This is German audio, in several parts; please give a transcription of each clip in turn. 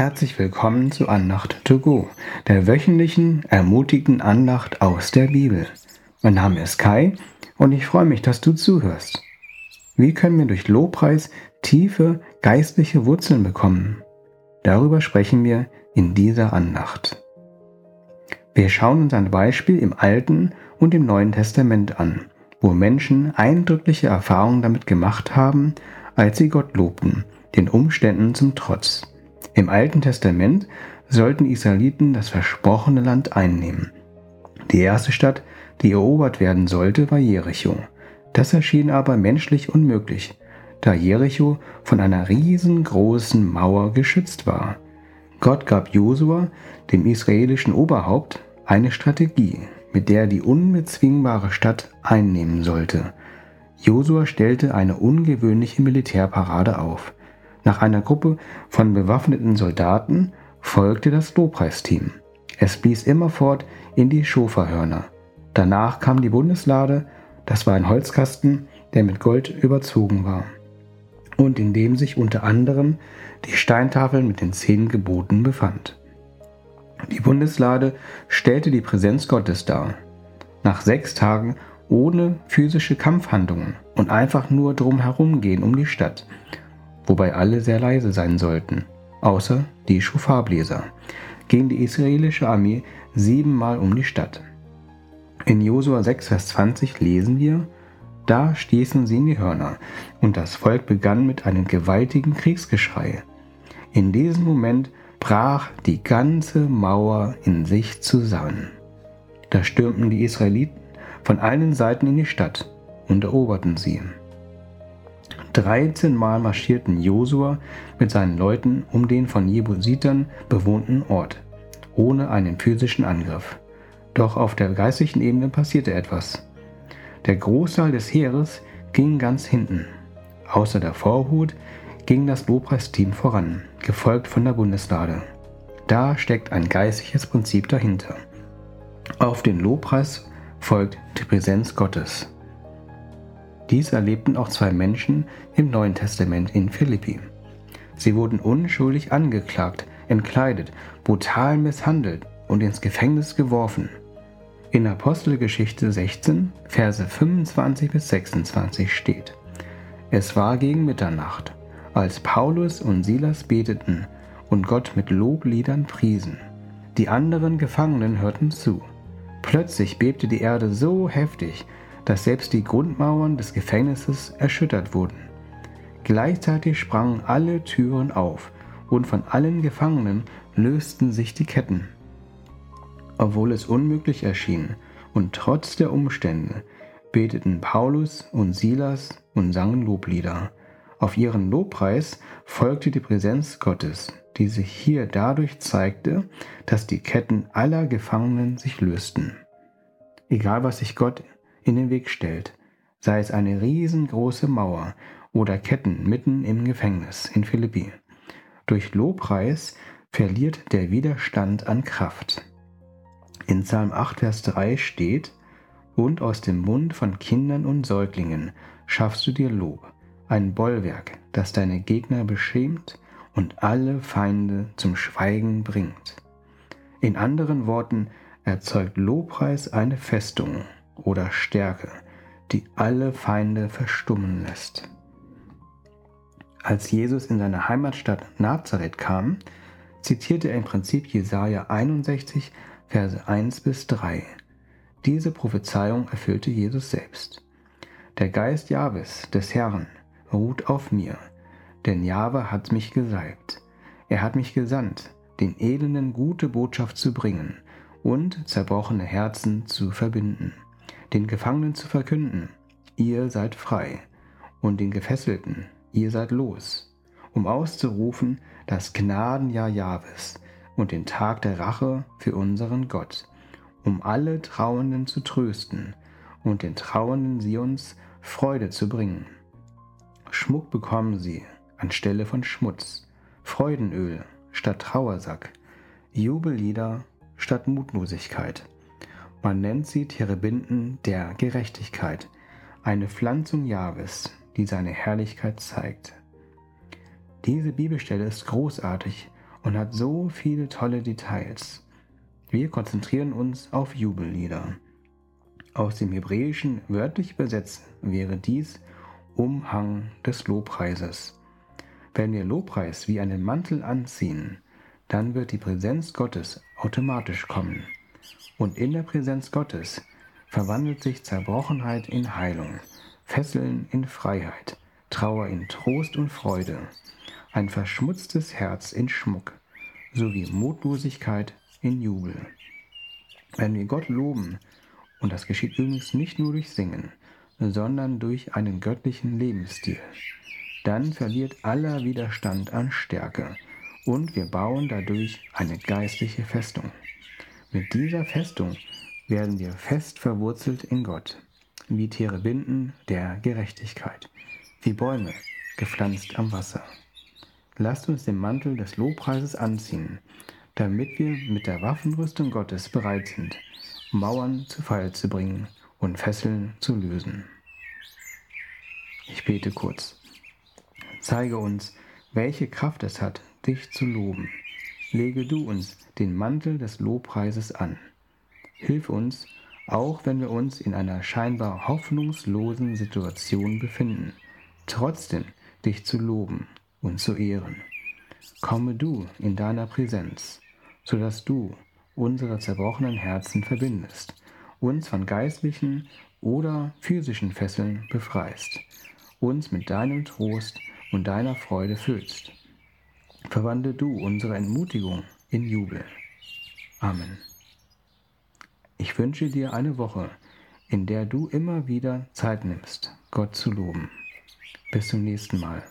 Herzlich willkommen zu Andacht to go, der wöchentlichen, ermutigten Andacht aus der Bibel. Mein Name ist Kai und ich freue mich, dass du zuhörst. Wie können wir durch Lobpreis tiefe geistliche Wurzeln bekommen? Darüber sprechen wir in dieser Andacht. Wir schauen uns ein Beispiel im Alten und im Neuen Testament an, wo Menschen eindrückliche Erfahrungen damit gemacht haben, als sie Gott lobten, den Umständen zum Trotz. Im Alten Testament sollten Israeliten das versprochene Land einnehmen. Die erste Stadt, die erobert werden sollte, war Jericho. Das erschien aber menschlich unmöglich, da Jericho von einer riesengroßen Mauer geschützt war. Gott gab Josua, dem israelischen Oberhaupt, eine Strategie, mit der er die unbezwingbare Stadt einnehmen sollte. Josua stellte eine ungewöhnliche Militärparade auf. Nach einer Gruppe von bewaffneten Soldaten folgte das Lobpreisteam. Es blies immerfort in die Schofahörner. Danach kam die Bundeslade, das war ein Holzkasten, der mit Gold überzogen war und in dem sich unter anderem die Steintafel mit den zehn Geboten befand. Die Bundeslade stellte die Präsenz Gottes dar. Nach sechs Tagen ohne physische Kampfhandlungen und einfach nur drumherum gehen um die Stadt wobei alle sehr leise sein sollten, außer die Schufarbläser, ging die israelische Armee siebenmal um die Stadt. In Josua 6, Vers 20 lesen wir, da stießen sie in die Hörner, und das Volk begann mit einem gewaltigen Kriegsgeschrei. In diesem Moment brach die ganze Mauer in sich zusammen. Da stürmten die Israeliten von allen Seiten in die Stadt und eroberten sie. 13 Mal marschierten Josua mit seinen Leuten um den von Jebusitern bewohnten Ort, ohne einen physischen Angriff. Doch auf der geistlichen Ebene passierte etwas. Der Großteil des Heeres ging ganz hinten. Außer der Vorhut ging das Lobpreisteam voran, gefolgt von der Bundeslade. Da steckt ein geistliches Prinzip dahinter. Auf den Lobpreis folgt die Präsenz Gottes. Dies erlebten auch zwei Menschen im Neuen Testament in Philippi. Sie wurden unschuldig angeklagt, entkleidet, brutal misshandelt und ins Gefängnis geworfen. In Apostelgeschichte 16, Verse 25 bis 26 steht: Es war gegen Mitternacht, als Paulus und Silas beteten und Gott mit Lobliedern priesen. Die anderen Gefangenen hörten zu. Plötzlich bebte die Erde so heftig, dass selbst die Grundmauern des Gefängnisses erschüttert wurden. Gleichzeitig sprangen alle Türen auf und von allen Gefangenen lösten sich die Ketten. Obwohl es unmöglich erschien und trotz der Umstände beteten Paulus und Silas und sangen Loblieder. Auf ihren Lobpreis folgte die Präsenz Gottes, die sich hier dadurch zeigte, dass die Ketten aller Gefangenen sich lösten. Egal was sich Gott in den Weg stellt, sei es eine riesengroße Mauer oder Ketten mitten im Gefängnis in Philippi. Durch Lobpreis verliert der Widerstand an Kraft. In Psalm 8, Vers 3 steht, und aus dem Mund von Kindern und Säuglingen schaffst du dir Lob, ein Bollwerk, das deine Gegner beschämt und alle Feinde zum Schweigen bringt. In anderen Worten erzeugt Lobpreis eine Festung, oder Stärke, die alle Feinde verstummen lässt. Als Jesus in seine Heimatstadt Nazareth kam, zitierte er im Prinzip Jesaja 61, Verse 1 bis 3. Diese Prophezeiung erfüllte Jesus selbst. Der Geist Jahwes, des Herrn, ruht auf mir, denn Jahwe hat mich gesalbt. Er hat mich gesandt, den Elenden gute Botschaft zu bringen und zerbrochene Herzen zu verbinden den Gefangenen zu verkünden, ihr seid frei, und den Gefesselten, ihr seid los, um auszurufen das Gnadenjahr Jahwes und den Tag der Rache für unseren Gott, um alle Trauenden zu trösten und den Trauenden Sions Freude zu bringen. Schmuck bekommen sie anstelle von Schmutz, Freudenöl statt Trauersack, Jubellieder statt Mutlosigkeit man nennt sie Terebinden der Gerechtigkeit, eine Pflanzung Jahwes, die seine Herrlichkeit zeigt. Diese Bibelstelle ist großartig und hat so viele tolle Details. Wir konzentrieren uns auf Jubellieder. Aus dem Hebräischen wörtlich übersetzt wäre dies Umhang des Lobpreises. Wenn wir Lobpreis wie einen Mantel anziehen, dann wird die Präsenz Gottes automatisch kommen. Und in der Präsenz Gottes verwandelt sich Zerbrochenheit in Heilung, Fesseln in Freiheit, Trauer in Trost und Freude, ein verschmutztes Herz in Schmuck, sowie Mutlosigkeit in Jubel. Wenn wir Gott loben, und das geschieht übrigens nicht nur durch Singen, sondern durch einen göttlichen Lebensstil, dann verliert aller Widerstand an Stärke und wir bauen dadurch eine geistliche Festung. Mit dieser Festung werden wir fest verwurzelt in Gott, wie Terebinden der Gerechtigkeit, wie Bäume gepflanzt am Wasser. Lasst uns den Mantel des Lobpreises anziehen, damit wir mit der Waffenrüstung Gottes bereit sind, Mauern zu Fall zu bringen und Fesseln zu lösen. Ich bete kurz. Zeige uns, welche Kraft es hat, dich zu loben. Lege du uns den Mantel des Lobpreises an. Hilf uns, auch wenn wir uns in einer scheinbar hoffnungslosen Situation befinden, trotzdem dich zu loben und zu ehren. Komme du in deiner Präsenz, sodass du unsere zerbrochenen Herzen verbindest, uns von geistlichen oder physischen Fesseln befreist, uns mit deinem Trost und deiner Freude füllst. Verwandle du unsere Entmutigung in Jubel. Amen. Ich wünsche dir eine Woche, in der du immer wieder Zeit nimmst, Gott zu loben. Bis zum nächsten Mal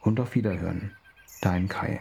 und auf Wiederhören. Dein Kai.